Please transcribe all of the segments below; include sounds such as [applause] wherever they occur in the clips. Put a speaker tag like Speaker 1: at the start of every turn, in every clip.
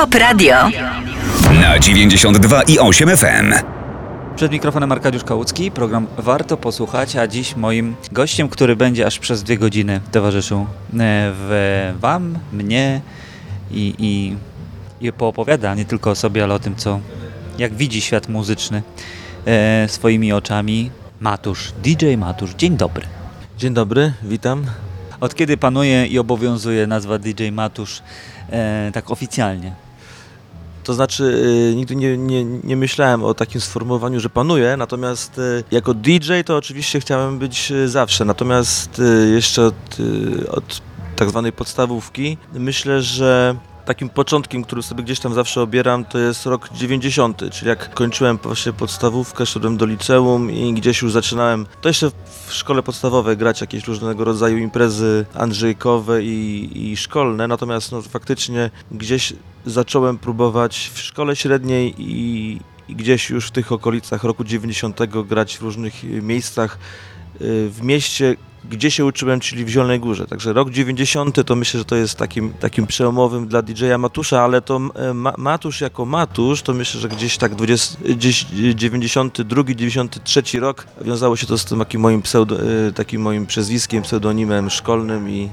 Speaker 1: Pop Radio.
Speaker 2: Na 92 i 8 FM.
Speaker 3: Przed mikrofonem Arkadiusz Kałucki, program Warto Posłuchać, a dziś moim gościem, który będzie aż przez dwie godziny towarzyszył e, w Wam, mnie i, i, i poopowiada nie tylko o sobie, ale o tym, co, jak widzi świat muzyczny e, swoimi oczami. Matusz, DJ Matusz, dzień dobry.
Speaker 4: Dzień dobry, witam.
Speaker 3: Od kiedy panuje i obowiązuje nazwa DJ Matusz e, tak oficjalnie?
Speaker 4: To znaczy, y, nigdy nie, nie, nie myślałem o takim sformułowaniu, że panuję, natomiast y, jako DJ to oczywiście chciałem być y, zawsze. Natomiast jeszcze od, od tak zwanej podstawówki myślę, że takim początkiem, który sobie gdzieś tam zawsze obieram, to jest rok 90, czyli jak kończyłem właśnie podstawówkę, szedłem do liceum i gdzieś już zaczynałem, to jeszcze w szkole podstawowej grać jakieś różnego rodzaju imprezy andrzejkowe i, i szkolne, natomiast no, faktycznie gdzieś zacząłem próbować w szkole średniej i, i gdzieś już w tych okolicach roku 90 grać w różnych miejscach w mieście, gdzie się uczyłem, czyli w Zielonej Górze. Także rok 90 to myślę, że to jest takim, takim przełomowym dla DJ-a Matusza, ale to e, ma, Matusz jako Matusz, to myślę, że gdzieś tak 20, gdzieś 92, 93 rok wiązało się to z tym takim moim, pseudo, e, takim moim przezwiskiem, pseudonimem szkolnym i,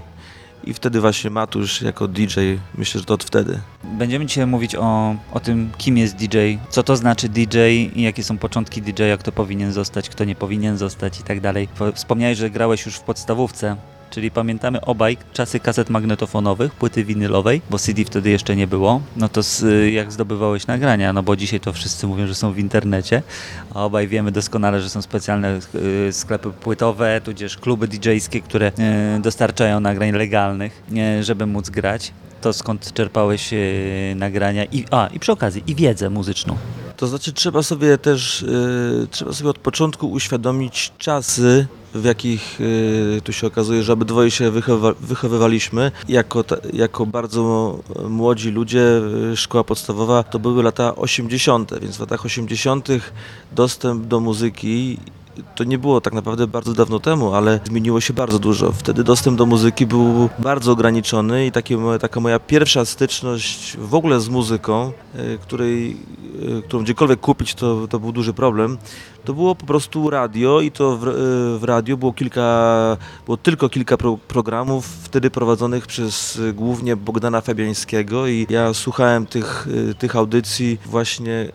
Speaker 4: i wtedy właśnie Matusz jako DJ, myślę, że to od wtedy.
Speaker 3: Będziemy dzisiaj mówić o, o tym, kim jest DJ, co to znaczy DJ i jakie są początki DJ-a, kto powinien zostać, kto nie powinien zostać i tak dalej. Po- Wspomniałeś, że grałeś już w podstawówce, czyli pamiętamy obaj czasy kaset magnetofonowych, płyty winylowej, bo CD wtedy jeszcze nie było. No to z, jak zdobywałeś nagrania, no bo dzisiaj to wszyscy mówią, że są w internecie, a obaj wiemy doskonale, że są specjalne y, sklepy płytowe, tudzież kluby DJ-skie, które y, dostarczają nagrań legalnych, y, żeby móc grać to skąd czerpałeś e, nagrania i, a, i przy okazji i wiedzę muzyczną.
Speaker 4: To znaczy trzeba sobie też, trzeba sobie od początku uświadomić czasy, w jakich y, tu się okazuje, że obydwoje się wychowa, wychowywaliśmy. Jako, jako bardzo młodzi ludzie, y, szkoła podstawowa to były lata 80., więc w latach 80. dostęp do muzyki to nie było tak naprawdę bardzo dawno temu, ale zmieniło się bardzo dużo. Wtedy dostęp do muzyki był bardzo ograniczony i takie, taka moja pierwsza styczność w ogóle z muzyką, y, której, którą gdziekolwiek kupić, to, to był duży problem. To było po prostu radio i to w, y, w radio było kilka, było tylko kilka pro, programów, wtedy prowadzonych przez y, głównie Bogdana Fabiańskiego i ja słuchałem tych, y, tych audycji właśnie,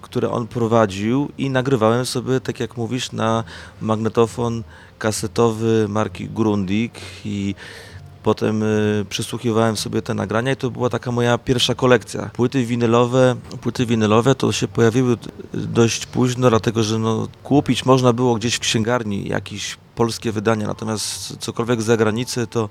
Speaker 4: które on prowadził i nagrywałem sobie, tak jak mówisz, na magnetofon kasetowy marki Grundig i Potem y, przysłuchiwałem sobie te nagrania i to była taka moja pierwsza kolekcja. Płyty winylowe, płyty winylowe to się pojawiły dość późno, dlatego że no, kupić można było gdzieś w księgarni jakieś polskie wydania, natomiast cokolwiek z zagranicy to,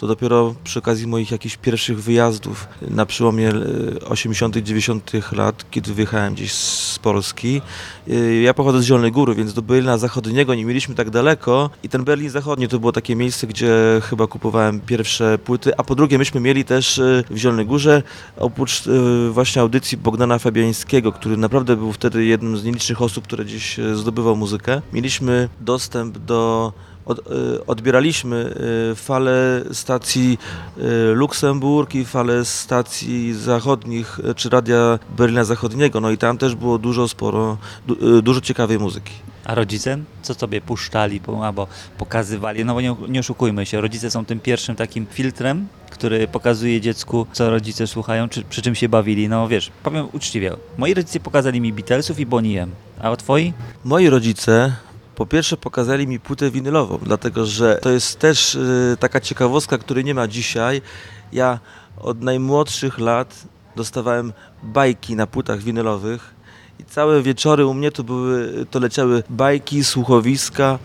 Speaker 4: to dopiero przy okazji moich jakichś pierwszych wyjazdów na przełomie y, 80 90 lat, kiedy wyjechałem gdzieś z Polski. Y, Ja pochodzę z Zielonej Góry, więc do Berlina Zachodniego nie mieliśmy tak daleko i ten Berlin Zachodni to było takie miejsce, gdzie chyba kupowałem pierwsze płyty, a po drugie myśmy mieli też y, w Zielonej Górze oprócz właśnie audycji Bogdana Fabiańskiego, który naprawdę był wtedy jednym z nielicznych osób, które gdzieś zdobywał muzykę, mieliśmy dostęp do od, y, odbieraliśmy y, fale stacji y, Luksemburg i fale stacji zachodnich, czy radia Berlina Zachodniego, no i tam też było dużo, sporo, du, dużo ciekawej muzyki.
Speaker 3: A rodzice, co sobie puszczali albo pokazywali? No bo nie, nie oszukujmy się, rodzice są tym pierwszym takim filtrem, który pokazuje dziecku, co rodzice słuchają, czy, przy czym się bawili. No wiesz, powiem uczciwie, moi rodzice pokazali mi Beatlesów i Bonnie M. A twoi?
Speaker 4: Moi rodzice po pierwsze pokazali mi płytę winylową, dlatego że to jest też y, taka ciekawostka, której nie ma dzisiaj. Ja od najmłodszych lat dostawałem bajki na płytach winylowych i całe wieczory u mnie to były, to leciały bajki, słuchowiska,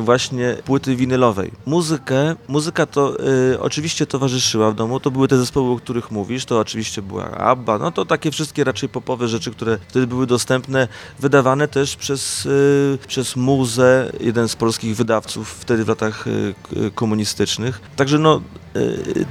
Speaker 4: właśnie płyty winylowej. Muzykę, muzyka to y, oczywiście towarzyszyła w domu, to były te zespoły, o których mówisz, to oczywiście była ABBA, no to takie wszystkie raczej popowe rzeczy, które wtedy były dostępne, wydawane też przez, y, przez Muzę, jeden z polskich wydawców wtedy w latach y, komunistycznych. Także no y,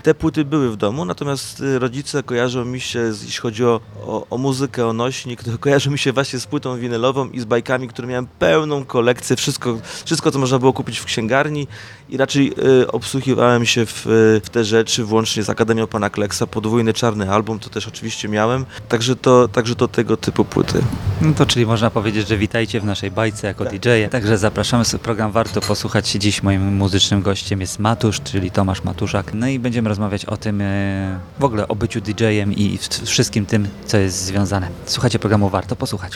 Speaker 4: te płyty były w domu, natomiast y, rodzice kojarzą mi się, jeśli chodzi o, o, o muzykę, o nośnik, to kojarzą mi się właśnie z płytą winylową i z bajkami, które miałem pełną kolekcję, wszystko, wszystko co można było kupić w księgarni i raczej y, obsłuchiwałem się w, y, w te rzeczy, włącznie z Akademią Pana Kleksa, podwójny czarny album, to też oczywiście miałem, także to, także to tego typu płyty.
Speaker 3: No to czyli można powiedzieć, że witajcie w naszej bajce jako
Speaker 4: Tak.
Speaker 3: DJ. Także zapraszamy program Warto Posłuchać. Dziś moim muzycznym gościem jest Matusz, czyli Tomasz Matuszak. No i będziemy rozmawiać o tym, e, w ogóle o byciu DJ-em i wszystkim tym, co jest związane. Słuchajcie programu Warto Posłuchać.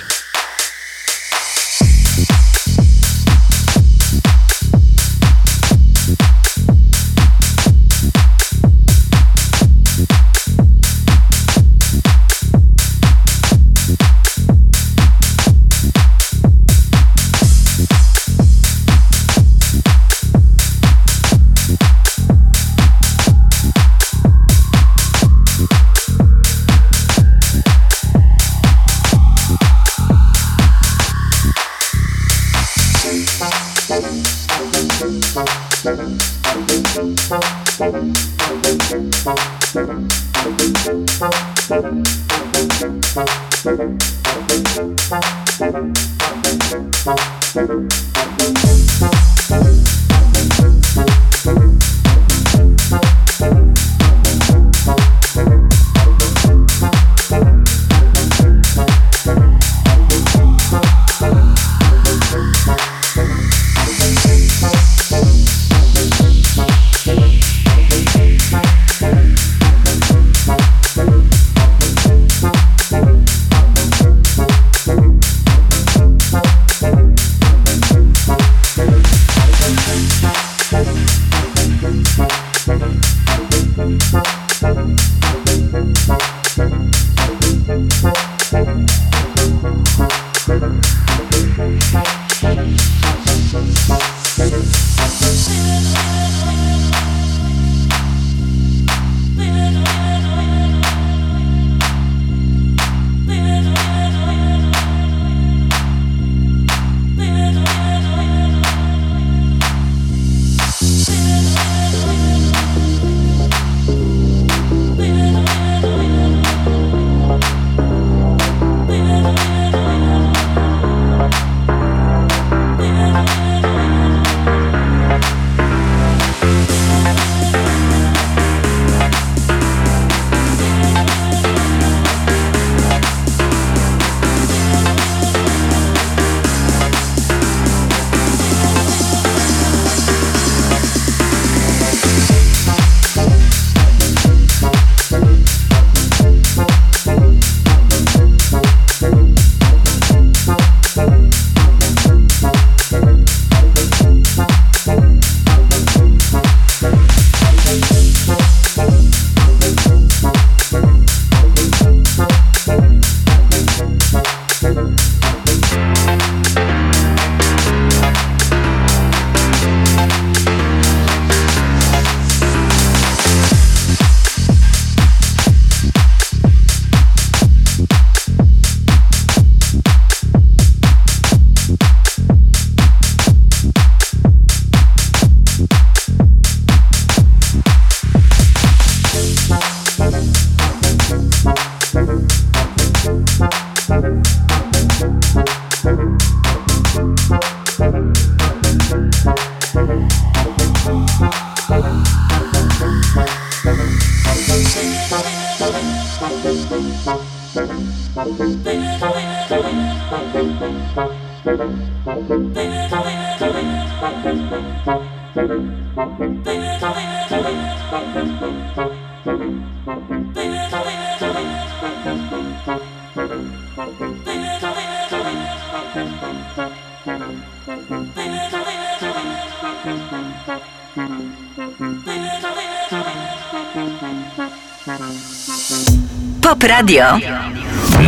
Speaker 1: Pop Radio.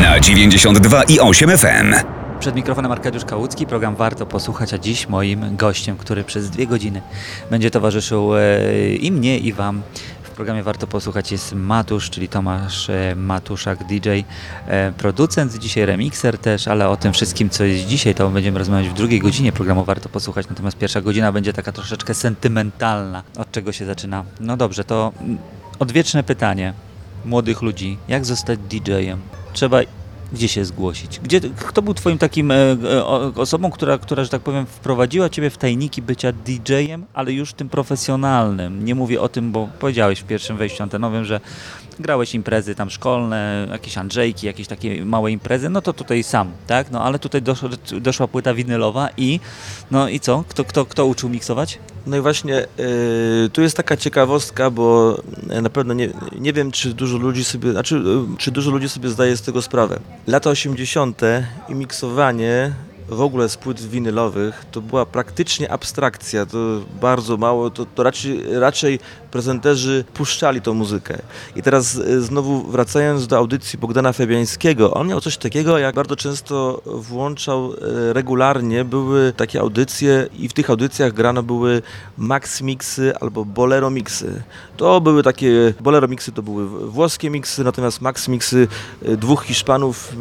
Speaker 2: Na 92 i 8 FM.
Speaker 3: Przed mikrofonem Arkadiusz Kałucki, program Warto Posłuchać, a dziś moim gościem, który przez dwie godziny będzie towarzyszył e, i mnie, i Wam w programie warto posłuchać jest Matusz, czyli Tomasz e, Matuszak, DJ, e, producent, dzisiaj remixer też, ale o tym wszystkim, co jest dzisiaj, to będziemy rozmawiać w drugiej godzinie programu Warto posłuchać, natomiast pierwsza godzina będzie taka troszeczkę sentymentalna. Od czego się zaczyna? No dobrze, to mm, odwieczne pytanie młodych ludzi, jak zostać DJ-em? Trzeba gdzie się zgłosić? Gdzie, kto był twoim takim e, e, o- osobą, która, która, że tak powiem, wprowadziła ciebie w tajniki bycia DJ-em, ale już tym profesjonalnym? Nie mówię o tym, bo powiedziałeś w pierwszym wejściu antenowym, że grałeś imprezy tam szkolne, jakieś Andrzejki, jakieś takie małe imprezy, no to tutaj sam, tak? No ale tutaj doszła, płyta winylowa i no i co? Kto, kto, kto uczył miksować?
Speaker 4: No i właśnie y, tu jest taka ciekawostka, bo na pewno nie, nie wiem, czy dużo ludzi sobie, znaczy, y, czy dużo ludzi sobie zdaje z tego sprawę. Lata 80. i miksowanie w ogóle z płyt winylowych to była praktycznie abstrakcja, to bardzo mało, to, to raczej, raczej prezenterzy puszczali tą muzykę. I teraz y, znowu wracając do audycji Bogdana Fabiańskiego, on miał coś takiego, jak bardzo często włączał y, regularnie, były takie audycje i w tych audycjach grano były max mixy albo bolero mixy. To były takie, bolero mixy to były włoskie mixy, natomiast max mixy y, dwóch Hiszpanów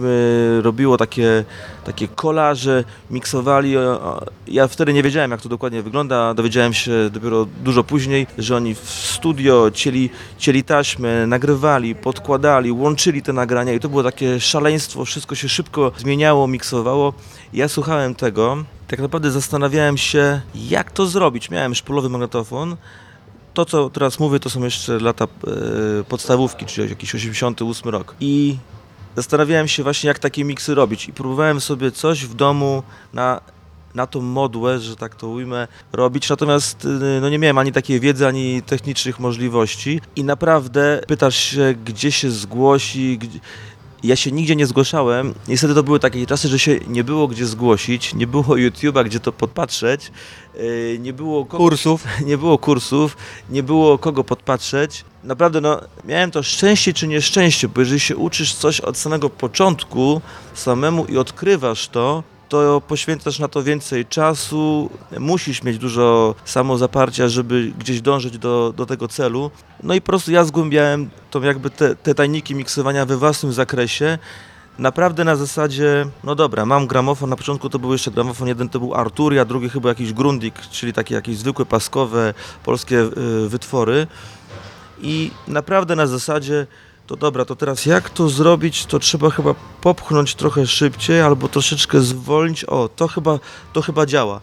Speaker 4: robiło takie, takie kolaże, miksowali. Ja wtedy nie wiedziałem, jak to dokładnie wygląda. Dowiedziałem się dopiero dużo później, że oni w studio cieli, cieli taśmy, nagrywali, podkładali, łączyli te nagrania i to było takie szaleństwo. Wszystko się szybko zmieniało, miksowało. Ja słuchałem tego. Tak naprawdę zastanawiałem się, jak to zrobić. Miałem szpulowy magnetofon. To, co teraz mówię, to są jeszcze lata e, podstawówki, czyli jakiś 88 rok. I zastanawiałem się właśnie, jak takie miksy robić. I próbowałem sobie coś w domu na, na tą modłę, że tak to ujmę, robić. Natomiast y, no nie miałem ani takiej wiedzy, ani technicznych możliwości. I naprawdę pytasz się, gdzie się zgłosi, gdzie... Ja się nigdzie nie zgłaszałem. Niestety to były takie czasy, że się nie było gdzie zgłosić, nie było YouTube'a, gdzie to podpatrzeć, yy, nie było kogo,
Speaker 3: Kursów. [laughs]
Speaker 4: nie było kursów, nie było kogo podpatrzeć. Naprawdę, no, miałem to szczęście czy nieszczęście, bo jeżeli się uczysz coś od samego początku samemu i odkrywasz to, to poświęcasz na to więcej czasu, musisz mieć dużo samozaparcia, żeby gdzieś dążyć do, do tego celu. No i po prostu ja zgłębiałem to jakby te, te tajniki miksowania we własnym zakresie. Naprawdę na zasadzie, no dobra, mam gramofon, na początku to był jeszcze gramofon, jeden to był Arturia, drugi chyba jakiś Grundig, czyli takie jakieś zwykłe paskowe polskie y, wytwory. I naprawdę na zasadzie, to dobra, to teraz jak to zrobić, to trzeba chyba popchnąć trochę szybciej albo troszeczkę zwolnić, o, to chyba, to chyba działa.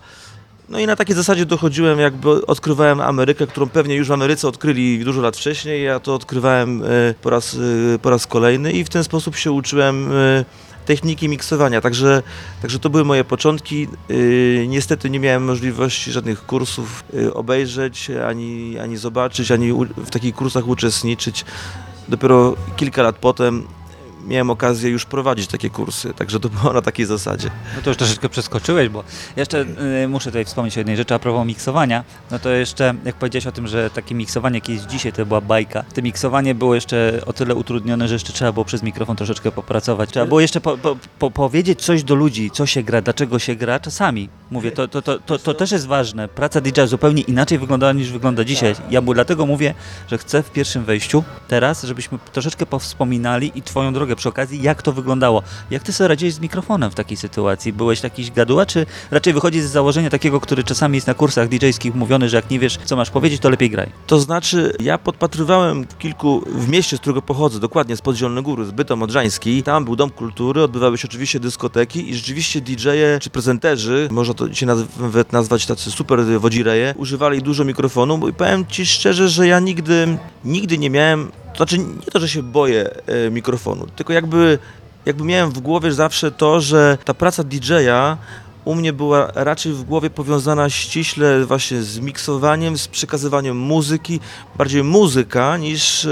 Speaker 4: No i na takiej zasadzie dochodziłem, jakby odkrywałem Amerykę, którą pewnie już w Ameryce odkryli dużo lat wcześniej, ja to odkrywałem e, po raz, e, po raz kolejny i w ten sposób się uczyłem e, techniki miksowania, także, także to były moje początki. Niestety nie miałem możliwości żadnych kursów obejrzeć, ani, ani zobaczyć, ani w takich kursach uczestniczyć. Dopiero kilka lat potem miałem okazję już prowadzić takie kursy, także to było na takiej zasadzie.
Speaker 3: No to już troszeczkę przeskoczyłeś, bo jeszcze y, muszę tutaj wspomnieć o jednej rzeczy a propos miksowania. No to jeszcze, jak powiedziałeś o tym, że takie miksowanie jakieś dzisiaj to była bajka. To miksowanie było jeszcze o tyle utrudnione, że jeszcze trzeba było przez mikrofon troszeczkę popracować. Trzeba było jeszcze po, po, po, powiedzieć coś do ludzi, co się gra, dlaczego się gra, czasami. Mówię, to, to, to, to, to też jest ważne. Praca DJ zupełnie inaczej wyglądała niż wygląda dzisiaj. Ja mu dlatego mówię, że chcę w pierwszym wejściu teraz, żebyśmy troszeczkę powspominali i twoją drogę przy okazji, jak to wyglądało. Jak ty sobie radziłeś z mikrofonem w takiej sytuacji? Byłeś jakiś gaduła, czy raczej wychodzi z założenia takiego, który czasami jest na kursach DJ-skich mówiony, że jak nie wiesz, co masz powiedzieć, to lepiej graj.
Speaker 4: To znaczy, ja podpatrywałem w kilku, w mieście, z którego pochodzę, dokładnie z Podzielnej Góry, z Bytom Odrzański. Tam był Dom Kultury, odbywały się oczywiście dyskoteki i rzeczywiście DJ-e czy prezenterzy, można to dzisiaj nawet nazwać tacy super wodzireje, używali dużo mikrofonu i powiem Ci szczerze, że ja nigdy, nigdy nie miałem, to znaczy nie to, że się boję e, mikrofonu, tylko jakby, jakby miałem w głowie zawsze to, że ta praca DJ-a u mnie była raczej w głowie powiązana ściśle właśnie z miksowaniem, z przekazywaniem muzyki, bardziej muzyka niż, e,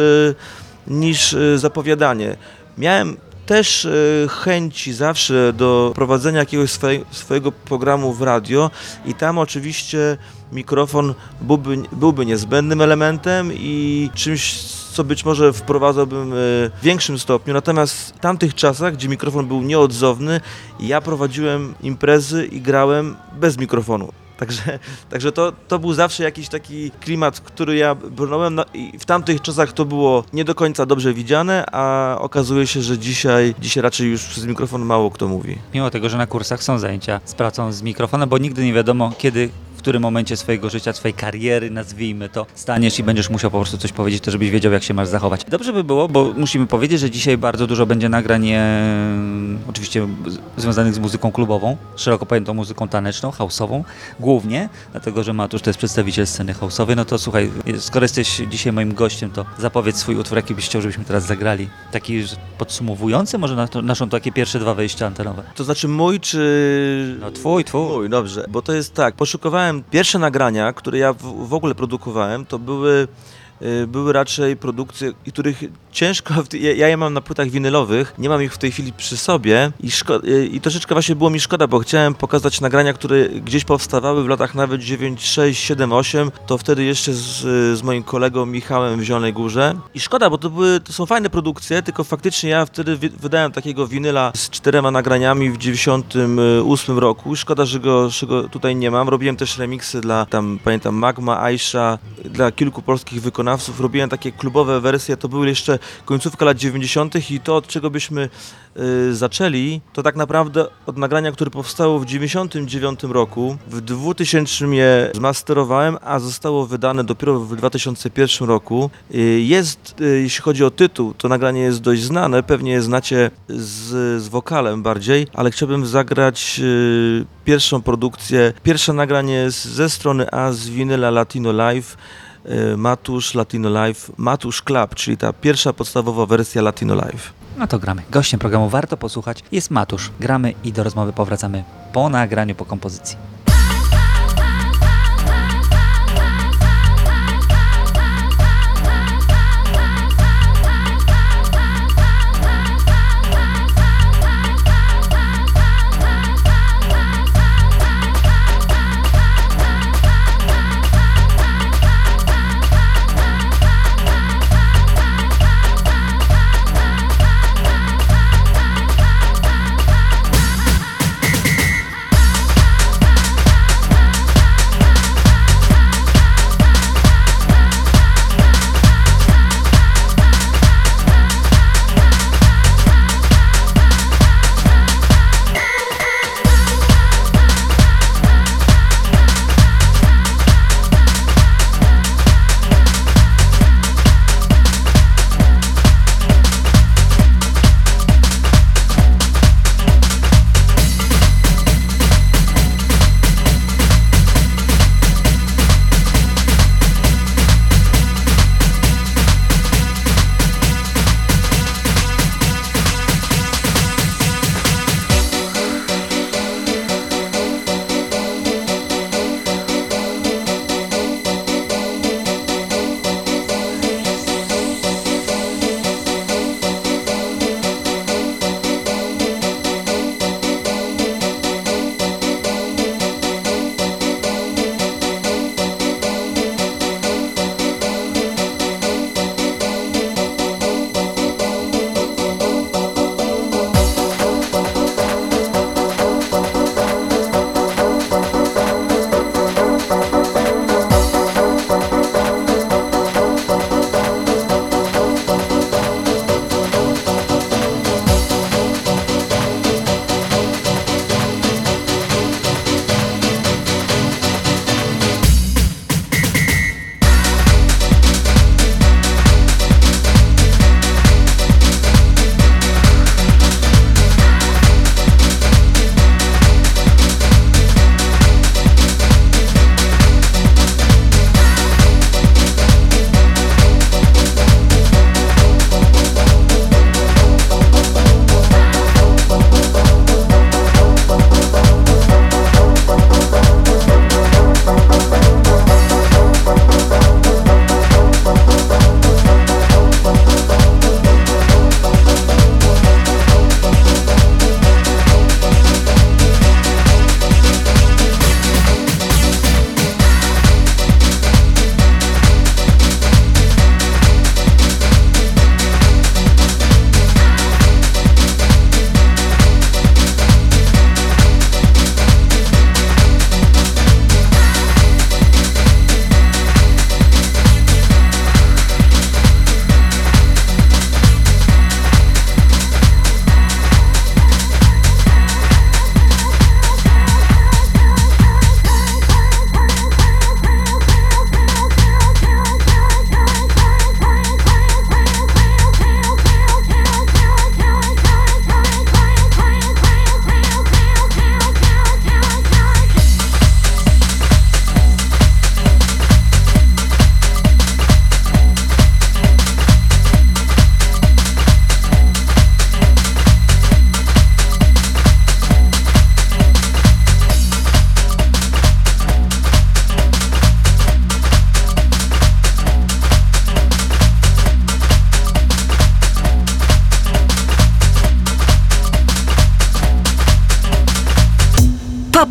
Speaker 4: niż e, zapowiadanie. Miałem też chęci zawsze do prowadzenia jakiegoś swojego programu w radio i tam oczywiście mikrofon byłby, byłby niezbędnym elementem i czymś, co być może wprowadzałbym e, w większym stopniu. Natomiast w tamtych czasach, gdzie mikrofon był nieodzowny, ja prowadziłem imprezy i grałem bez mikrofonu. Także, [laughs] także to, to był zawsze jakiś taki klimat, który ja brnąłem no, i w tamtych czasach to było nie do końca dobrze widziane, a okazuje się, że dzisiaj, dzisiaj raczej już przez mikrofon mało kto mówi.
Speaker 3: Mimo tego, że na kursach są zajęcia z pracą z mikrofonem, bo nigdy nie wiadomo, kiedy którym momencie swojego życia, swojej kariery, nazwijmy to, staniesz i będziesz musiał po prostu coś powiedzieć, to żebyś wiedział, jak się masz zachować. Dobrze by było, bo musimy powiedzieć, że dzisiaj bardzo dużo będzie nagrań, e, oczywiście związanych z muzyką klubową, szeroko pojętą muzyką taneczną, house'ową, głównie, dlatego, że Matusz to jest przedstawiciel sceny house'owej. No to słuchaj, skoro jesteś dzisiaj moim gościem, to zapowiedz swój utwór, jaki byś chciał, żebyśmy teraz zagrali. Taki podsumowujący może na to, naszą takie pierwsze dwa wejścia antenowe.
Speaker 4: To znaczy mój czy...
Speaker 3: No twój, twój.
Speaker 4: Mój, dobrze, bo to jest tak, poszukowałem, pierwsze nagrania, które ja w, w ogóle produkowałem, to były, były raczej produkcje, których ciężko, ja, je mam na płytach winylowych, nie mam ich w tej chwili przy sobie i, y, i troszeczkę właśnie było mi szkoda, bo chciałem pokazać nagrania, które gdzieś powstawały w latach nawet 9, 6, 7, 8, to wtedy jeszcze z, z moim kolegą Michałem w Zielonej Górze. I szkoda, bo to były, to są fajne produkcje, tylko faktycznie ja wtedy wydałem takiego winyla z czterema nagraniami w 98 roku, szkoda, że go, że go tutaj nie mam, robiłem też remiksy dla tam, pamiętam, Magma, Aisha, dla kilku polskich wykonawców, robiłem takie klubowe wersje, to były jeszcze końcówka lat 90. i to, od czego byśmy y, zaczęli, to tak naprawdę od nagrania, które powstało w 99 roku, w 2000 je zmasterowałem, a zostało wydane dopiero w 2001 roku. Y, Jest, y, jeśli chodzi o tytuł, to nagranie jest dość znane, pewnie je znacie z, z wokalem bardziej, ale chciałbym zagrać y, pierwszą produkcję, pierwsze nagranie z, ze strony A z winyla Latino Live, Matusz Latino Live, Matusz Club, czyli ta pierwsza podstawowa wersja Latino Live.
Speaker 3: No to gramy. Gościem programu Warto Posłuchać jest Matusz. Gramy i do rozmowy powracamy po nagraniu, po kompozycji.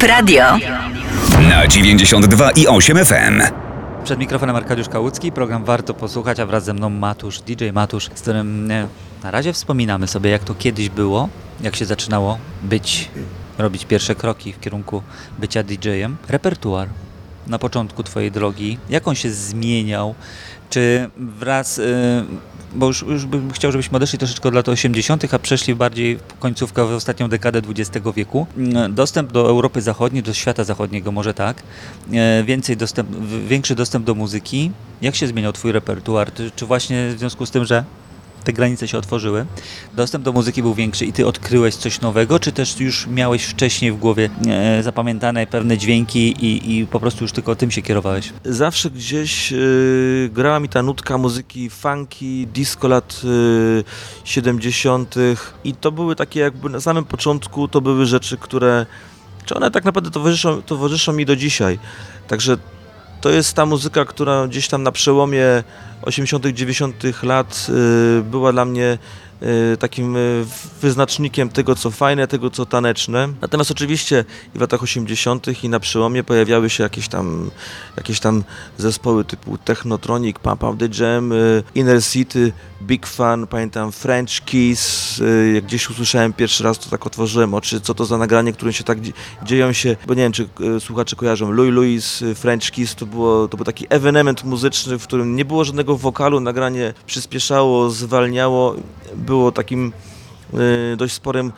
Speaker 1: Radio.
Speaker 2: Na 92 i 8 FM.
Speaker 3: Przed mikrofonem Arkadiusz Kałucki, program Warto Posłuchać, a wraz ze mną Matusz, DJ Matusz, z którym e, na razie wspominamy sobie, jak to kiedyś było, jak się zaczynało być, robić pierwsze kroki w kierunku bycia DJ-em. Repertuar na początku Twojej drogi, jak on się zmieniał, czy wraz, e, bo już, już bym chciał, żebyśmy odeszli troszeczkę od lat 80., a przeszli bardziej w końcówkę, w ostatnią dekadę XX wieku. Mm, Dostęp do Europy Zachodniej, do świata zachodniego, może tak, e, więcej dostęp, większy dostęp do muzyki. Jak się zmieniał Twój repertuar? Czy właśnie w związku z tym, że te granice się otworzyły, dostęp do muzyki był większy i Ty odkryłeś coś nowego, czy też już miałeś wcześniej w głowie e, zapamiętane pewne dźwięki i, i po prostu już tylko tym się kierowałeś?
Speaker 4: Zawsze gdzieś y, grała mi ta nutka muzyki funky, disco lat y, 70. i to były takie jakby na samym początku to były rzeczy, które czy one tak naprawdę towarzyszą, towarzyszą mi do dzisiaj. Także to jest ta muzyka, która gdzieś tam na przełomie 80., 90. lat y, była dla mnie y, takim y, wyznacznikiem tego, co fajne, tego, co taneczne. Natomiast oczywiście i w latach 80. i na przełomie pojawiały się jakieś tam, jakieś tam zespoły typu Technotronic, Pump Up The Jam, Inner City, Big Fun, pamiętam French Kiss, y, jak gdzieś usłyszałem pierwszy raz, to tak otworzyłem oczy, co to za nagranie, które się tak dzie- dzieją się, bo nie wiem, czy y, słuchacze kojarzą, Louis Louis, y, French Kiss, to, było, to był taki ewenement muzyczny, w którym nie było żadnego wokalu, nagranie przyspieszało, zwalniało, było takim dość sporym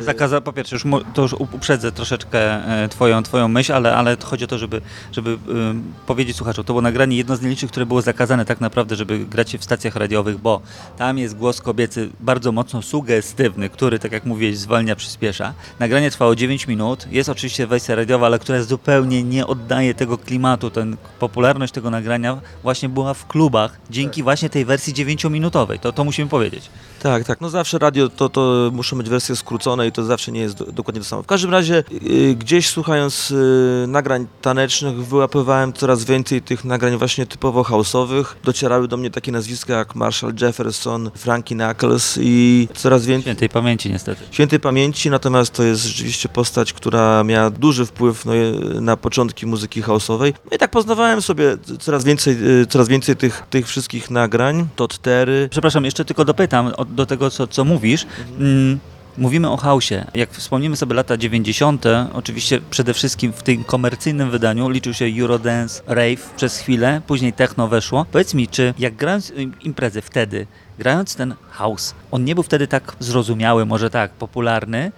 Speaker 3: Zakaza, po pierwsze, już, to już uprzedzę troszeczkę e, twoją, twoją myśl, ale, ale chodzi o to, żeby, żeby ym, powiedzieć słuchaczom, to było nagranie jedno z nielicznych, które było zakazane tak naprawdę, żeby grać się w stacjach radiowych, bo tam jest głos kobiecy bardzo mocno sugestywny, który, tak jak mówiłeś, zwalnia, przyspiesza. Nagranie trwało 9 minut, jest oczywiście wersja radiowa, ale która zupełnie nie oddaje tego klimatu. Ten, popularność tego nagrania właśnie była w klubach dzięki właśnie tej wersji 9-minutowej, to, to musimy powiedzieć.
Speaker 4: Tak, tak. No zawsze radio to, to muszą być wersje skrócone i to zawsze nie jest do, dokładnie to samo. W każdym razie y, gdzieś słuchając y, nagrań tanecznych wyłapywałem coraz więcej tych nagrań właśnie typowo house'owych. Docierały do mnie takie nazwiska jak Marshall Jefferson, Frankie Knuckles i coraz więcej
Speaker 3: Świętej pamięci niestety.
Speaker 4: świętej pamięci, natomiast to jest rzeczywiście postać, która miała duży wpływ no, na początki muzyki house'owej. No i tak poznawałem sobie coraz więcej, y, coraz więcej tych, tych wszystkich nagrań. Todd Terry,
Speaker 3: Przepraszam, jeszcze tylko dopytam do tego, co, co mówisz. Mm, mówimy o chaosie. Jak wspomnimy sobie lata 90., oczywiście przede wszystkim w tym komercyjnym wydaniu liczył się Eurodance, rave przez chwilę, później techno weszło. Powiedz mi, czy jak grając im- imprezy wtedy, grając ten house, on nie był wtedy tak zrozumiały, może tak, popularny,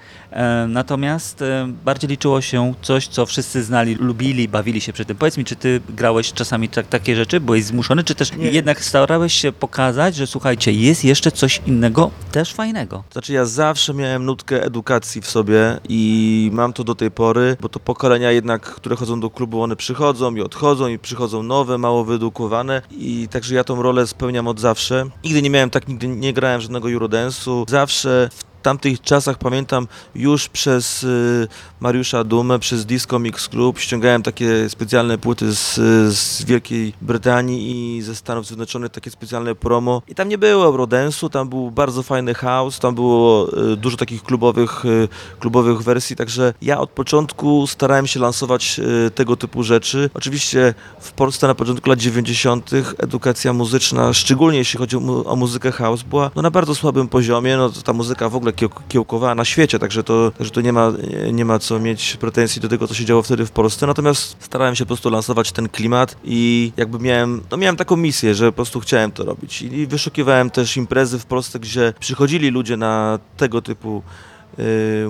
Speaker 3: natomiast e, bardziej liczyło się coś, co wszyscy znali, lubili, bawili się przy tym. Powiedz mi, czy ty grałeś czasami tak, takie rzeczy, byłeś zmuszony, czy też
Speaker 4: Nie.
Speaker 3: jednak starałeś się pokazać, że słuchajcie, jest jeszcze coś innego, też fajnego.
Speaker 4: Znaczy ja zawsze miałem nutkę edukacji w sobie i mam to do tej pory, bo to pokolenia jednak, które chodzą do klubu, one przychodzą i odchodzą i przychodzą nowe, mało wyedukowane i także ja tą rolę spełniam od zawsze. Nigdy nie miałem tak, nigdy nie grałem żadnego Eurodance'u. Zawsze w tamtych czasach pamiętam już przez y, Mariusza Dumę, przez Disco Mix Club ściągałem takie specjalne płyty z, z Wielkiej Brytanii i ze Stanów Zjednoczonych, takie specjalne promo. I tam nie było Eurodance'u, tam był bardzo fajny house, tam było y, dużo takich klubowych, y, klubowych wersji, także ja od początku starałem się lansować tego typu rzeczy. Oczywiście w Polsce na początku lat 90. edukacja muzyczna, szczególnie jeśli chodzi o, mu- o muzykę house, była no, na bardzo słabym poziomie, no ta muzyka w ogóle kiełkowała na świecie, także to, także to nie, ma, nie ma co mieć pretensji do tego, co się działo wtedy w Polsce, natomiast starałem się po prostu lansować ten klimat i jakby miałem, no miałem taką misję, że po prostu chciałem to robić. I wyszukiwałem też imprezy w Polsce, gdzie przychodzili ludzie na tego typu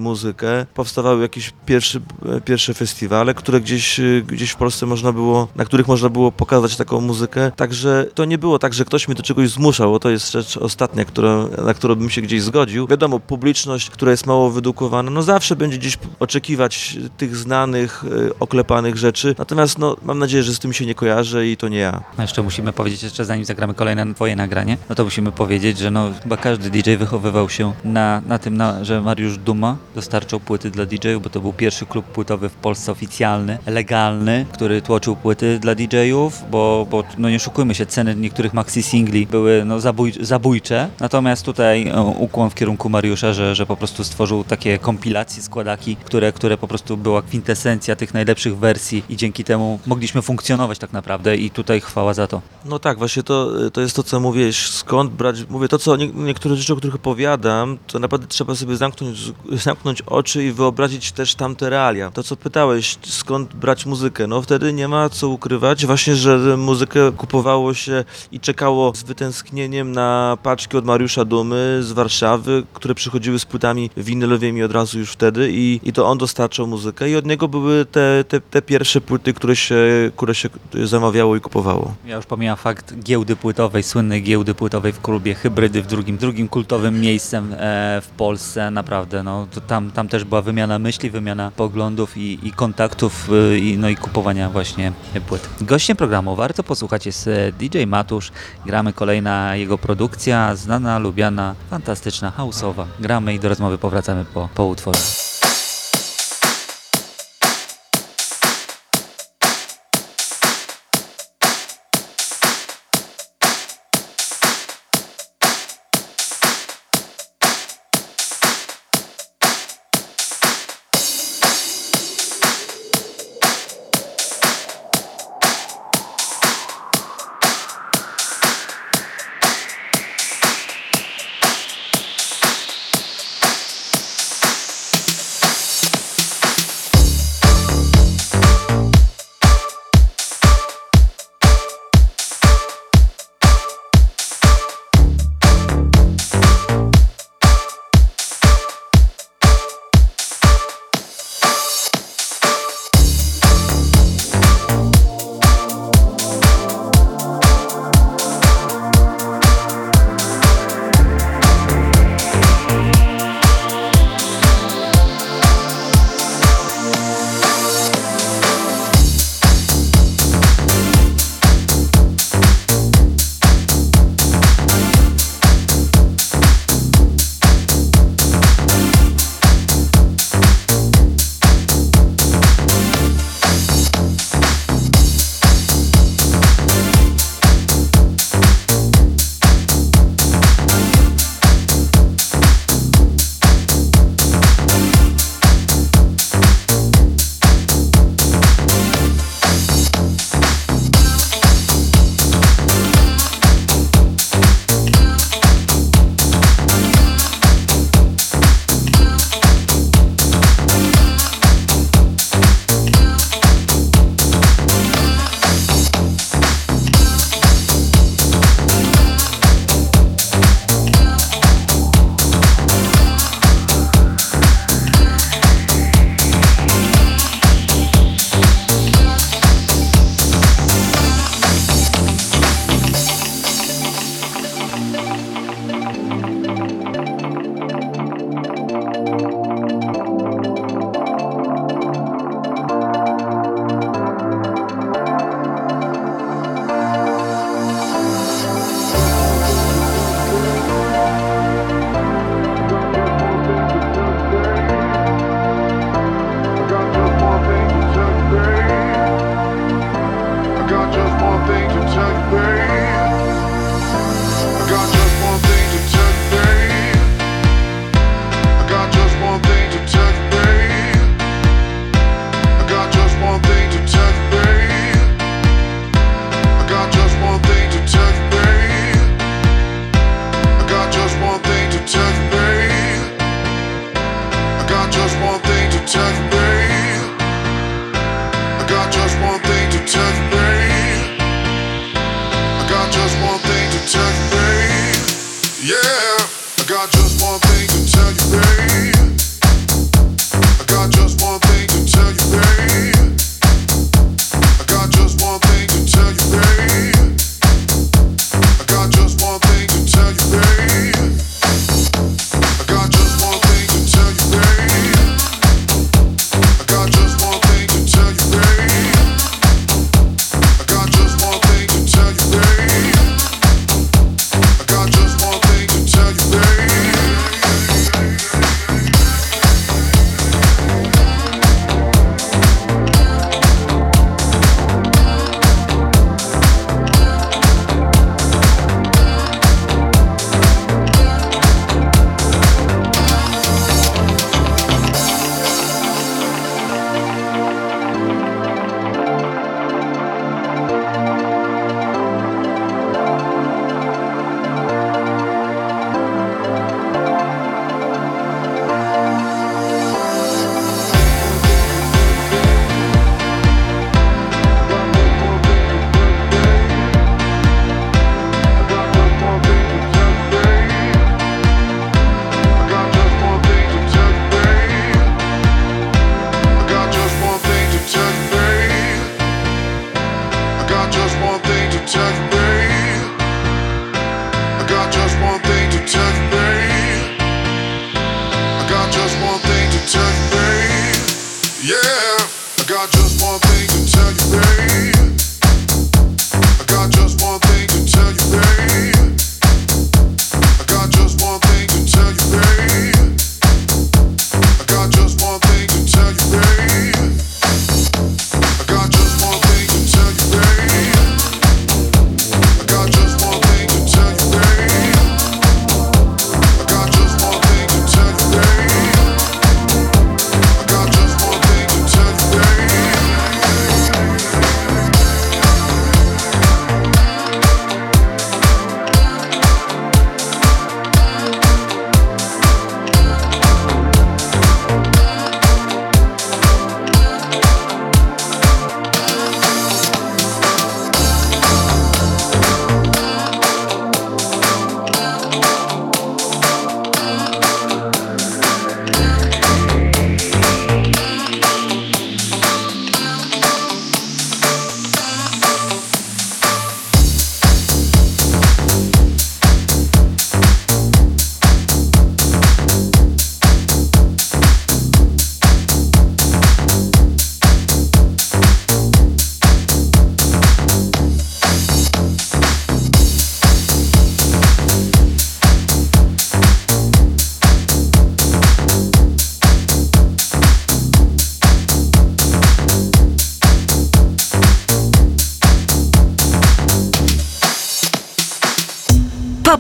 Speaker 4: muzykę. Powstawały jakieś pierwsze, pierwsze festiwale, które gdzieś, y, gdzieś w Polsce można było, na których można było pokazać taką muzykę. Także to nie było tak, że ktoś mnie do czegoś zmuszał, bo to jest rzecz ostatnia, która, na którą bym się gdzieś zgodził. Wiadomo, publiczność, która jest mało wyedukowana, no zawsze będzie gdzieś oczekiwać tych znanych, y, oklepanych rzeczy. Natomiast no, mam nadzieję, że z tym się nie kojarzę i to nie ja.
Speaker 3: Jeszcze musimy powiedzieć, jeszcze zanim zagramy kolejne twoje nagranie, no to musimy powiedzieć, że no chyba każdy DJ wychowywał się na, na tym, na, że Mariusz Duma dostarczał płyty dla DJ-ów, bo to był pierwszy klub płytowy w Polsce oficjalny, legalny, który tłoczył płyty dla DJ-ów, bo, bo no nie oszukujmy się, ceny niektórych maxi singli były no, zabój, zabójcze. Natomiast tutaj e, ukłon w kierunku Mariusza, że, że po prostu stworzył takie kompilacje, składaki, które, które po prostu była kwintesencja tych najlepszych wersji i dzięki temu mogliśmy funkcjonować tak naprawdę i tutaj chwała za to.
Speaker 4: No tak, właśnie to, to jest to, co mówiłeś, skąd brać, mówię, to co nie, niektóre rzeczy, o których opowiadam, to naprawdę trzeba sobie zamknąć, zamknąć oczy i wyobrazić też tamte realia. To, co pytałeś, skąd brać muzykę, no wtedy nie ma co ukrywać, właśnie, że muzykę kupowało się i czekało z wytęsknieniem na paczki od Mariusza Dumy z Warszawy, które przychodziły z płytami winylowymi od razu już wtedy i, i to on dostarczał muzykę i od niego były te, te, te pierwsze płyty, które się, które się zamawiało i kupowało.
Speaker 3: Ja już pomijam fakt giełdy płytowej, słynnej giełdy płytowej w klubie Hybrydy w drugim, drugim kultowym miejscem e, w Polsce, naprawdę, no to tam, tam też była wymiana myśli, wymiana poglądów i, i kontaktów, e, i, no i kupowania właśnie płyt. Gościem programu warto posłuchać jest e, DJ Matusz, gramy kolejna jego produkcja, znana, lubiana, fantastyczna, houseowa. Gramy i do rozmowy powracamy po, po utworze.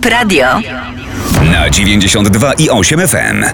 Speaker 5: Radio.
Speaker 2: Na 92 i 8 FM.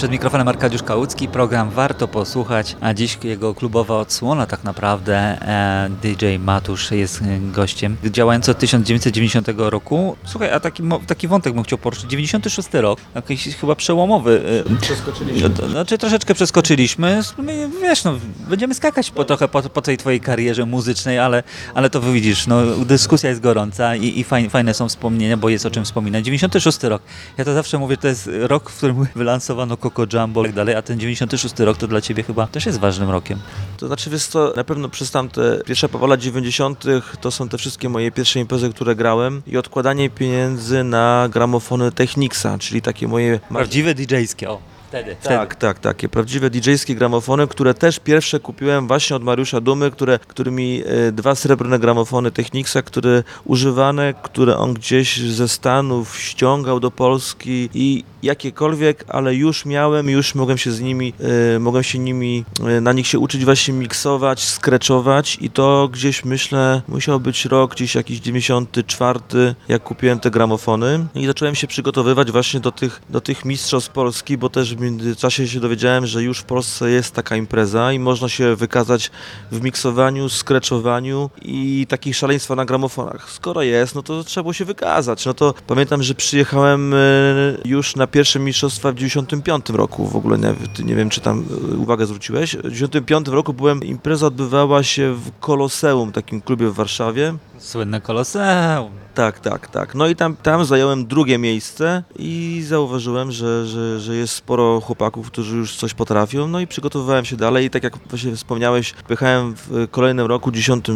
Speaker 3: Przed mikrofonem Arkadiusz Kałucki, program Warto Posłuchać, a dziś jego klubowa odsłona tak naprawdę e, DJ Matusz jest gościem, działający od 1990 roku. Słuchaj, a taki, taki wątek bym chciał poruszyć. 96 rok, jakiś chyba przełomowy. e,
Speaker 4: Przeskoczyliśmy.
Speaker 3: to- Znaczy troszeczkę przeskoczyliśmy. My, Wiesz, no, będziemy skakać po, trochę po, po tej twojej karierze muzycznej, ale, ale to widzisz, no, dyskusja jest gorąca i, i fajne, fajne są wspomnienia, bo jest o czym wspominać. 96 rok. Ja to zawsze mówię, to jest rok, w którym [laughs] wylansowano Coco Jumbo i tak dalej, a ten 96 rok to dla ciebie chyba też jest ważnym rokiem.
Speaker 4: To znaczy, wiesz co, na pewno przez tamte pierwsze połowa lat 90. to są te wszystkie moje pierwsze imprezy, które grałem i odkładanie pieniędzy na gramofony Technicsa, czyli takie moje...
Speaker 3: Prawdziwe DJ-skie, o. Wtedy.
Speaker 4: Tak, tak, takie prawdziwe DJ-skie gramofony, które też pierwsze kupiłem właśnie od Mariusza Dumy, które, który mi e, dwa srebrne gramofony Technicsa, które używane, które on gdzieś ze Stanów ściągał do Polski i jakiekolwiek, ale już miałem, już mogłem się z nimi, e, mogłem się nimi, e, na nich się uczyć właśnie miksować, skreczować i to gdzieś myślę musiał być rok gdzieś jakiś 94, jak kupiłem te gramofony i zacząłem się przygotowywać właśnie do tych, do tych mistrzostw Polski, bo też w międzyczasie się dowiedziałem, że już w Polsce jest taka impreza i można się wykazać w miksowaniu, skreczowaniu i takich szaleństwa na gramofonach. Skoro jest, no to trzeba było się wykazać. No to pamiętam, że przyjechałem e, już na pierwsze mistrzostwa w 95 roku. W ogóle nie, nie wiem, czy tam e, uwagę zwróciłeś. W 95 roku byłem, impreza odbywała się w Koloseum, takim klubie w Warszawie.
Speaker 3: Słynne koloseum.
Speaker 4: Tak, tak, tak. No i tam, tam zająłem drugie miejsce i zauważyłem, że, że, że jest sporo chłopaków, którzy już coś potrafią. No i przygotowywałem się dalej i tak jak właśnie wspomniałeś, pojechałem w kolejnym roku 10,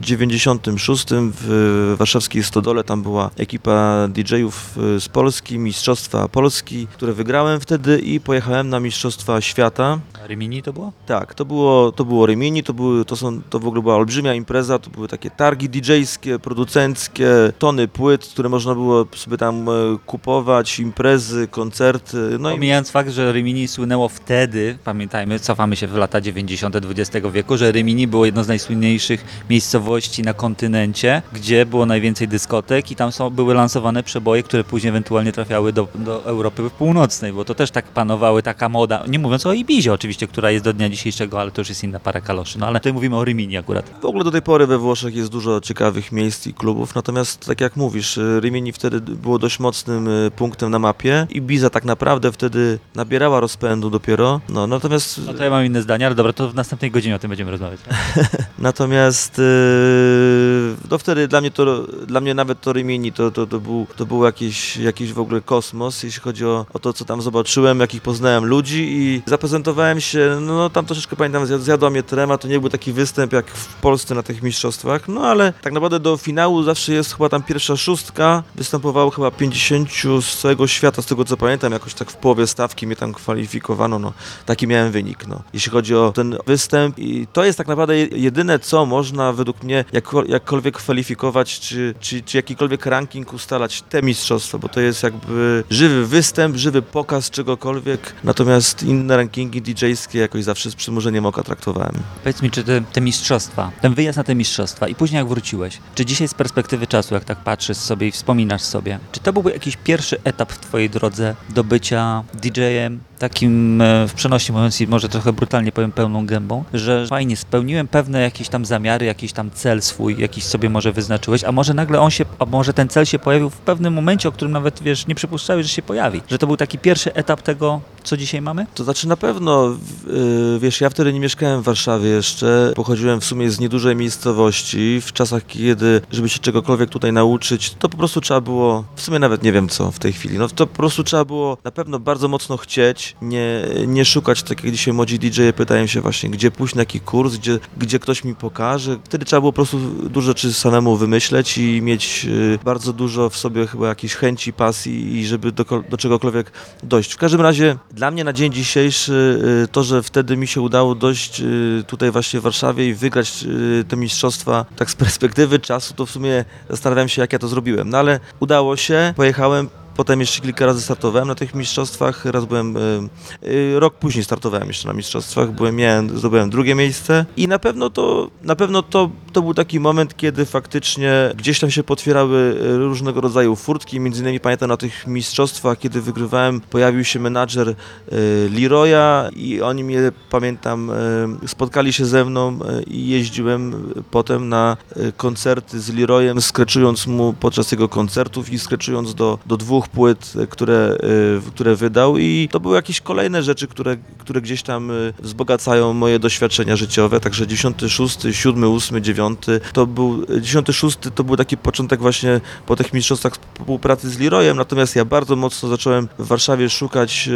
Speaker 4: 96 w warszawskiej Stodole. Tam była ekipa DJ-ów y, z Polski, Mistrzostwa Polski, które wygrałem wtedy i pojechałem na Mistrzostwa Świata.
Speaker 3: Rimini to było?
Speaker 4: Tak, to było, to było Rimini, to, były, to, są, to w ogóle była olbrzymia impreza, to były takie targi DJ-skie, producenckie, tony płyt, które można było sobie tam e, kupować, imprezy, koncerty, no i
Speaker 3: Pomijając fakt, że Rimini słynęło wtedy, pamiętajmy, cofamy się w lata 90. XX wieku, że Rimini było jedno z najsłynniejszych miejscowości na kontynencie, gdzie było najwięcej dyskotek i tam są, były lansowane przeboje, które później ewentualnie trafiały do, do Europy Północnej, bo to też tak panowały, taka moda, nie mówiąc o Ibizie oczywiście, która jest do dnia dzisiejszego, ale to już jest inna para kaloszy, no ale tutaj mówimy o Rimini akurat.
Speaker 4: w ogóle do tej pory we Włoszech jest dużo ciekawych miejsc i klubów, natomiast tak jak mówisz, Rimini wtedy było dość mocnym e, punktem na mapie. Ibiza tak naprawdę wtedy nabierała rozpędu dopiero, no natomiast...
Speaker 3: No to ja mam inne zdania, ale dobra, to w następnej godzinie o tym będziemy rozmawiać. [laughs]
Speaker 4: Natomiast yy, no wtedy dla mnie to, dla mnie nawet to Rimini to, to, to, był, to był jakiś, jakiś w ogóle kosmos, jeśli chodzi o, o to, co tam zobaczyłem, jakich poznałem ludzi i zaprezentowałem się, no tam troszeczkę pamiętam, zjad- zjadła mnie trema, to nie był taki występ jak w Polsce na tych mistrzostwach, no ale tak naprawdę naprawdę do finału zawsze jest chyba tam pierwsza szóstka. Występowało chyba 50 z całego świata, z tego co pamiętam, jakoś tak w połowie stawki mnie tam kwalifikowano, no taki miałem wynik, no. Jeśli chodzi o ten występ i to jest tak naprawdę je- jedyne, co można według mnie jakko, jakkolwiek kwalifikować, czy, czy, czy jakikolwiek ranking ustalać te mistrzostwa, bo to jest jakby żywy występ, żywy pokaz czegokolwiek, natomiast inne rankingi DJ-skie jakoś zawsze z przymurzeniem oka traktowałem.
Speaker 3: Powiedz mi, czy te, te mistrzostwa, ten wyjazd na te mistrzostwa i później jak wróciłeś, czy dzisiaj z perspektywy czasu, jak tak patrzysz sobie i wspominasz sobie, czy to byłby jakiś pierwszy etap w twojej drodze do bycia DJ-em, takim e, w przenośni mówiąc i może trochę brutalnie powiem pełną gębą, że fajnie, spełniłem pewne jakieś tam zamiary, jakiś tam cel swój, jakiś sobie może wyznaczyłeś, a może nagle on się, a może ten cel się pojawił w pewnym momencie, o którym nawet, wiesz, nie przypuszczałeś, że się pojawi, że to był taki pierwszy etap tego, co dzisiaj mamy?
Speaker 4: To znaczy na pewno, y, wiesz, ja wtedy nie mieszkałem w Warszawie jeszcze, pochodziłem w sumie z niedużej miejscowości, w czasach kiedy, żeby się czegokolwiek tutaj nauczyć, to po prostu trzeba było, w sumie nawet nie wiem co w tej chwili, no to po prostu trzeba było na pewno bardzo mocno chcieć, nie, nie szukać, tak jak dzisiaj młodzi DJ pytają się właśnie, gdzie pójść na jaki kurs, gdzie, gdzie ktoś mi pokaże. Wtedy trzeba było po prostu dużo rzeczy samemu wymyśleć i mieć y, bardzo dużo w sobie chyba jakiejś chęci, pasji i żeby do, do czegokolwiek dojść. W każdym razie dla mnie na dzień dzisiejszy y, to, że wtedy mi się udało dojść y, tutaj właśnie w Warszawie i wygrać te mistrzostwa tak z perspektywy czasu, to w sumie zastanawiam się jak ja to zrobiłem. No ale udało się, pojechałem, Potem jeszcze kilka razy startowałem na tych mistrzostwach. Raz byłem, y, y, rok później startowałem jeszcze na mistrzostwach, byłem, miałem, zdobyłem drugie miejsce i na pewno to, na pewno to, to był taki moment, kiedy faktycznie gdzieś tam się potwierały y, różnego rodzaju furtki. Między innymi pamiętam na tych mistrzostwach, kiedy wygrywałem, pojawił się menadżer Leroya i oni mnie, pamiętam, spotkali się ze mną i jeździłem potem na koncerty z Leroyem, skreczując mu podczas jego koncertów i skreczując do, do dwóch płyt, y, które, y, które wydał i to były jakieś kolejne rzeczy, które, które gdzieś tam y, wzbogacają moje doświadczenia życiowe, także 96, 7, 8, 9 to był, 96 to był taki początek właśnie po tych mistrzostwach współpracy z Leroyem, natomiast ja bardzo mocno zacząłem w Warszawie szukać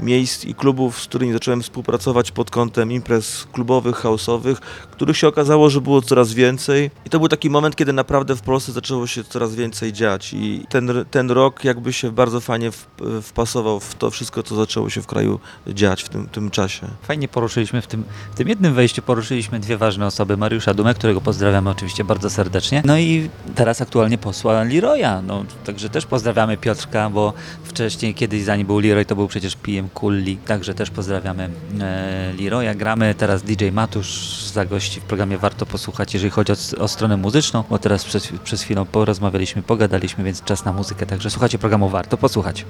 Speaker 4: miejsc i klubów, z którymi zacząłem współpracować pod kątem imprez klubowych, house'owych, których się okazało, że było coraz więcej. I to był taki moment, kiedy naprawdę w Polsce zaczęło się coraz więcej dziać. I ten, ten rok jakby się bardzo fajnie wpasował w to wszystko, co zaczęło się w kraju dziać w tym, tym czasie.
Speaker 3: Fajnie poruszyliśmy w tym, w tym jednym wejściu, poruszyliśmy dwie ważne osoby. Mariusza Dumę, którego pozdrawiamy oczywiście bardzo serdecznie. No i teraz aktualnie posła Leroya. No, także też pozdrawiamy Piotrka, bo wcześniej, kiedyś zanim był Leroy, to był przecież PM Kulli. Także też pozdrawiamy e, Leroya. Gramy teraz DJ Matusz zagości w programie Warto Posłuchać, jeżeli chodzi o, o stronę muzyczną, bo teraz przez, przez chwilę porozmawialiśmy, pogadaliśmy, więc czas na muzykę. Także słuchajcie programu Warto Posłuchać.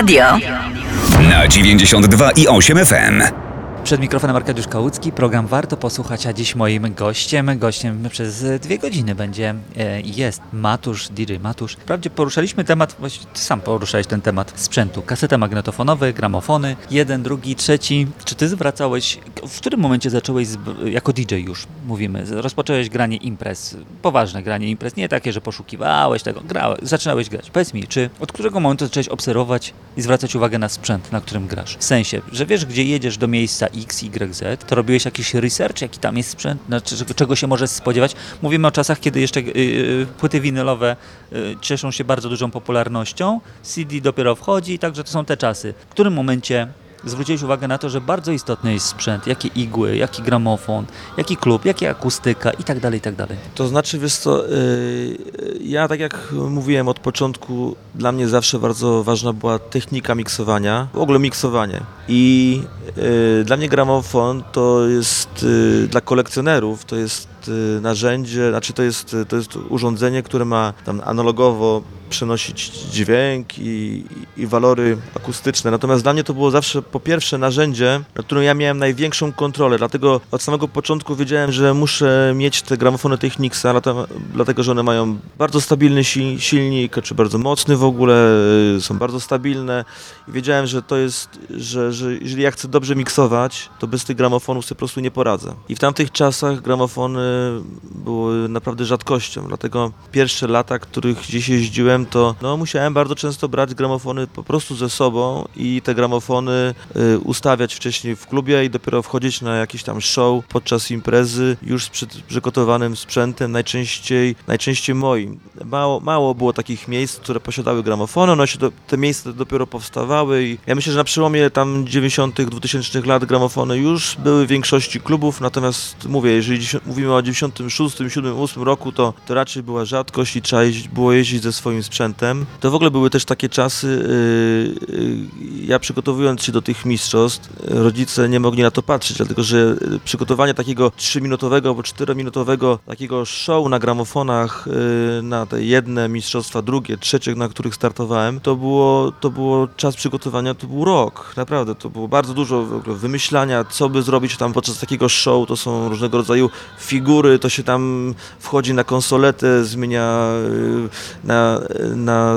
Speaker 5: Radio.
Speaker 2: Na 92 i 8 FM.
Speaker 3: Przed mikrofonem Arkadiusz Kałucki, program Warto Posłuchać, a dziś moim gościem, gościem przez dwie godziny będzie, e, jest Matusz, DJ Matusz. Wprawdzie poruszaliśmy temat, właściwie ty sam poruszałeś ten temat sprzętu, kasety magnetofonowe, gramofony, jeden, drugi, trzeci. Czy ty zwracałeś, w którym momencie zacząłeś jako DJ już, mówimy, rozpocząłeś granie imprez, poważne granie imprez, nie takie, że poszukiwałeś tego, grałeś, zaczynałeś grać. Powiedz mi, czy od którego momentu zacząłeś obserwować i zwracać uwagę na sprzęt, na którym grasz? W sensie, że wiesz, gdzie jedziesz do miejsca X, Y, Z, to robiłeś jakiś research, jaki tam jest sprzęt, znaczy, czego się możesz spodziewać? Mówimy o czasach, kiedy jeszcze yy, yy, płyty winylowe yy, cieszą się bardzo dużą popularnością, CD dopiero wchodzi, także to są te czasy. W którym momencie zwróciłeś uwagę na to, że bardzo istotny jest sprzęt, jakie igły, jaki gramofon, jaki klub, jaka akustyka i tak dalej, i tak dalej.
Speaker 4: To znaczy, wiesz co, yy, ja tak jak mówiłem od początku, dla mnie zawsze bardzo ważna była technika miksowania, w ogóle miksowanie. I yy, dla mnie gramofon to jest yy, dla kolekcjonerów, to jest yy, narzędzie, znaczy to jest, to jest urządzenie, które ma tam analogowo przenosić dźwięk i, i walory akustyczne. Natomiast dla mnie to było zawsze po pierwsze narzędzie, nad którym ja miałem największą kontrolę, dlatego od samego początku wiedziałem, że muszę mieć te gramofony Technicsa, dlatego że one mają bardzo stabilny si- silnik, czy bardzo mocny w ogóle, y, są bardzo stabilne i wiedziałem, że to jest, że, że jeżeli ja chcę dobrze miksować, to bez tych gramofonów sobie po prostu nie poradzę. I w tamtych czasach gramofony były naprawdę rzadkością, dlatego pierwsze lata, których gdzieś jeździłem, to no, musiałem bardzo często brać gramofony po prostu ze sobą i te gramofony y, ustawiać wcześniej w klubie i dopiero wchodzić na jakiś tam show podczas imprezy już z przygotowanym sprzętem, najczęściej, najczęściej moim. Mało, mało było takich miejsc, które posiadały gramofony, one się do, te miejsca dopiero powstawały i ja myślę, że na przełomie tam 90 2000 lat gramofony już były w większości klubów, natomiast mówię, jeżeli mówimy o 96, 7, 8 roku, to, to raczej była rzadkość i trzeba jeździć, było jeździć ze swoim sprzętem. To w ogóle były też takie czasy, yy, yy, ja przygotowując się do tych mistrzostw, rodzice nie mogli na to patrzeć, dlatego że przygotowanie takiego 3-minutowego albo 4-minutowego takiego show na gramofonach yy, na te jedne mistrzostwa, drugie, trzecie, na których startowałem, to było, to było czas przygotowania, to był rok, naprawdę, to było bardzo dużo wymyślania, co by zrobić tam podczas takiego show, to są różnego rodzaju figury, to się tam wchodzi na konsoletę, zmienia yy, na, na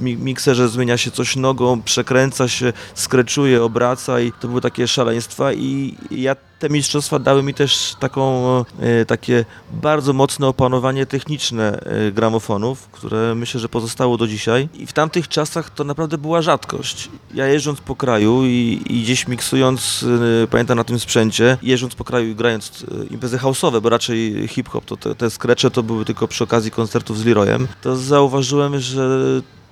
Speaker 4: mi- mikserze zmienia się coś nogą, przekręca się, skreczuje, obraca i to były takie szaleństwa i ja te mistrzostwa dały mi też taką, e, takie bardzo mocne opanowanie techniczne gramofonów, które myślę, że pozostało do dzisiaj. I w tamtych czasach to naprawdę była rzadkość. Ja jeżdżąc po kraju i, i gdzieś miksując, pamiętam na tym sprzęcie, jeżdżąc po kraju i grając e, imprezy house'owe, bo raczej hip-hop, to te, te skrecze to były tylko przy okazji koncertów z Leroyem, to zauważyłem, że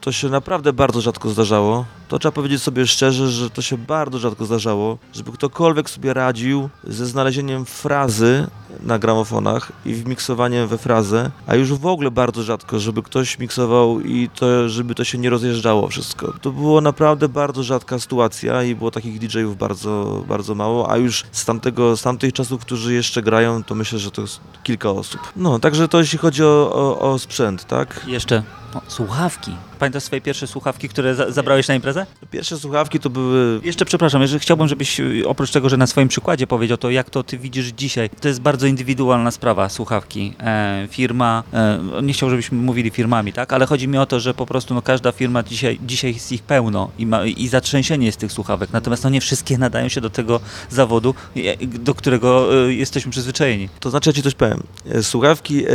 Speaker 4: to się naprawdę bardzo rzadko zdarzało. To trzeba powiedzieć sobie szczerze, że to się bardzo rzadko zdarzało, żeby ktokolwiek sobie radził ze znalezieniem frazy na gramofonach i wmiksowaniem we frazę, a już w ogóle bardzo rzadko, żeby ktoś miksował i to, żeby to się nie rozjeżdżało wszystko. To było naprawdę bardzo rzadka sytuacja i było takich DJ-ów bardzo, bardzo mało, a już z, tamtego, z tamtych czasów, którzy jeszcze grają, to myślę, że to jest kilka osób. No, także to jeśli chodzi o, o, o sprzęt, tak?
Speaker 3: Jeszcze o, słuchawki. Pamiętasz swoje pierwsze słuchawki, które za zabrałeś na imprezę?
Speaker 4: Pierwsze słuchawki to były
Speaker 3: Jeszcze przepraszam, jeżeli chciałbym, żebyś y, oprócz tego, że na swoim przykładzie powiedział to, jak to ty widzisz dzisiaj. To jest bardzo indywidualna sprawa, słuchawki. E, firma, e, nie chciałbym, żebyśmy mówili firmami, tak? Ale chodzi mi o to, że po prostu no, każda firma dzisiaj, dzisiaj jest ich pełno i, ma, i zatrzęsienie jest tych słuchawek. Natomiast no, nie wszystkie [laughs] nadają się do tego zawodu, e, do którego e, jesteśmy przyzwyczajeni.
Speaker 4: To znaczy, ja ci coś powiem. E, Słuchawki, e,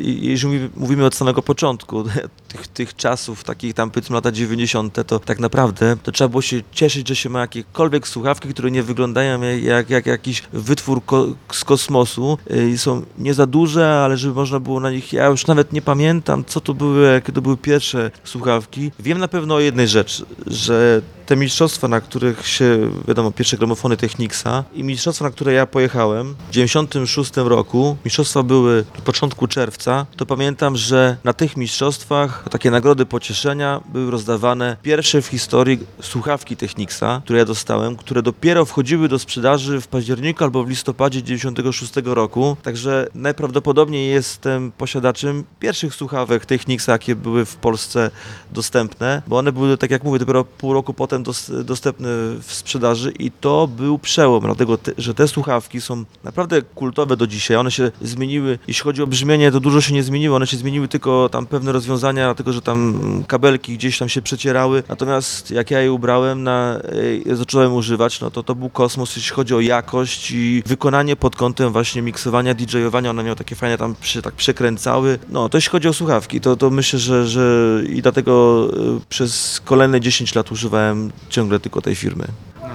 Speaker 4: jeżeli mówi- mówimy od samego początku [laughs] tych, tych czasów, takich tam powiedzmy lata 90., to tak naprawdę to trzeba było się cieszyć, że się ma jakiekolwiek słuchawki, które nie wyglądają jak, jak, jak jakiś wytwór ko z kosmosu e, i są nie za duże, ale żeby można było na nich, ja już nawet nie pamiętam, co to były, jakie to były pierwsze słuchawki. Wiem na pewno o jednej rzeczy, że te mistrzostwa, na których się, wiadomo, pierwsze gramofony Technicsa i mistrzostwa, na które ja pojechałem w 96 roku, mistrzostwa były w początku czerwca, to pamiętam, że na tych mistrzostwach takie nagrody pocieszenia były rozdawane pierwsze w historii słuchawki Technicsa, które ja dostałem, które dopiero wchodziły do sprzedaży w październiku albo w listopadzie 96 roku, także najprawdopodobniej jestem posiadaczem pierwszych słuchawek Technicsa, jakie były w Polsce dostępne, bo one były, tak jak mówię, dopiero pół roku potem dos, dostępne w sprzedaży i to był przełom, dlatego, te, że te słuchawki są naprawdę kultowe do dzisiaj. One się zmieniły, jeśli chodzi o brzmienie, to dużo się nie zmieniło, one się zmieniły tylko tam pewne rozwiązania, dlatego, że tam kabelki gdzieś tam się przecierały, natomiast jak ja je ubrałem, na, e, zacząłem używać, no to to był kosmos, jeśli chodzi o jakość i wykonanie pod kątem właśnie miksowania, DJ-owania, one miały takie fajne tam się tak przekręcały. No, to jeśli chodzi o słuchawki, to, to myślę, że, że i dlatego e, przez kolejne 10 lat używałem ciągle tylko tej firmy.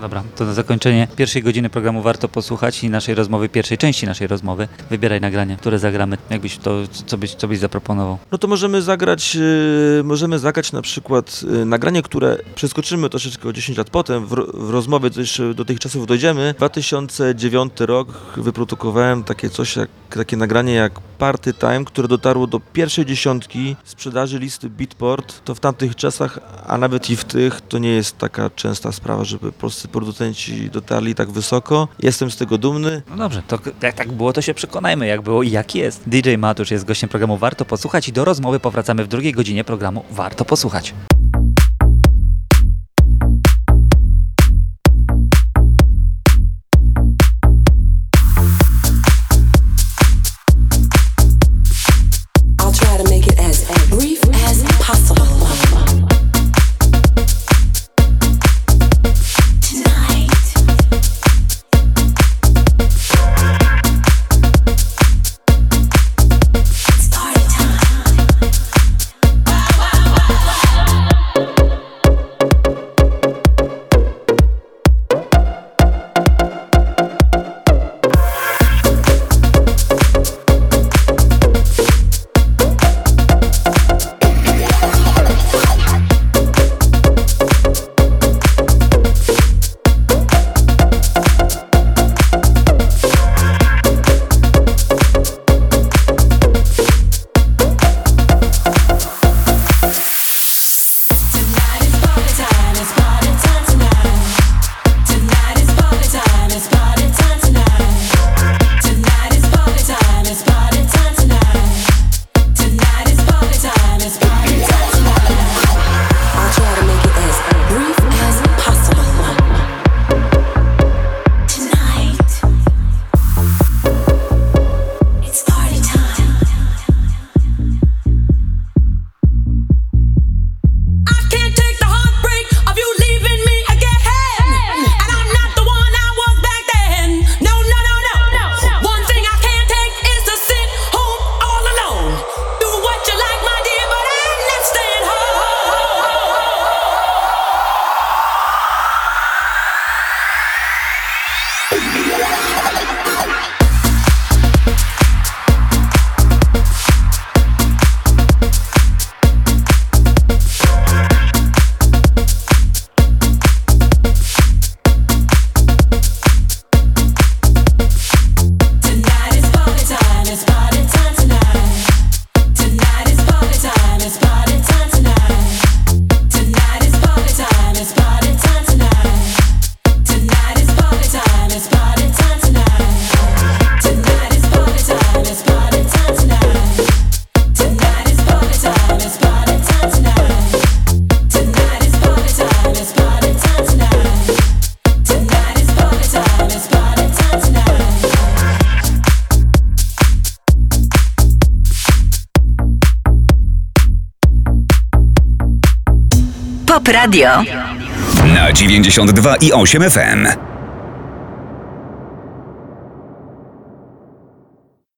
Speaker 6: Dobra, to na zakończenie pierwszej godziny programu warto posłuchać i naszej rozmowy, pierwszej części naszej rozmowy. Wybieraj nagranie, które zagramy. Jakbyś to, co byś, co byś zaproponował?
Speaker 4: No to możemy zagrać, e, możemy zagrać na przykład e, nagranie, które przeskoczymy troszeczkę o 10 lat potem, w, w rozmowie jeszcze do tych czasów dojdziemy. 2009 rok wyprodukowałem takie coś jak, takie nagranie jak Party Time, które dotarło do pierwszej dziesiątki sprzedaży listy Beatport. To w tamtych czasach, a nawet i w tych, to nie jest taka częsta sprawa, żeby polscy producenci dotarli tak wysoko. Jestem z tego dumny.
Speaker 6: No dobrze, to jak tak było, to się przekonajmy, jak było i jak jest. DJ Matusz jest gościem programu Warto Posłuchać i do rozmowy powracamy w drugiej godzinie programu Warto Posłuchać.
Speaker 7: Pop Radio.
Speaker 2: Na 92 i 8 FM.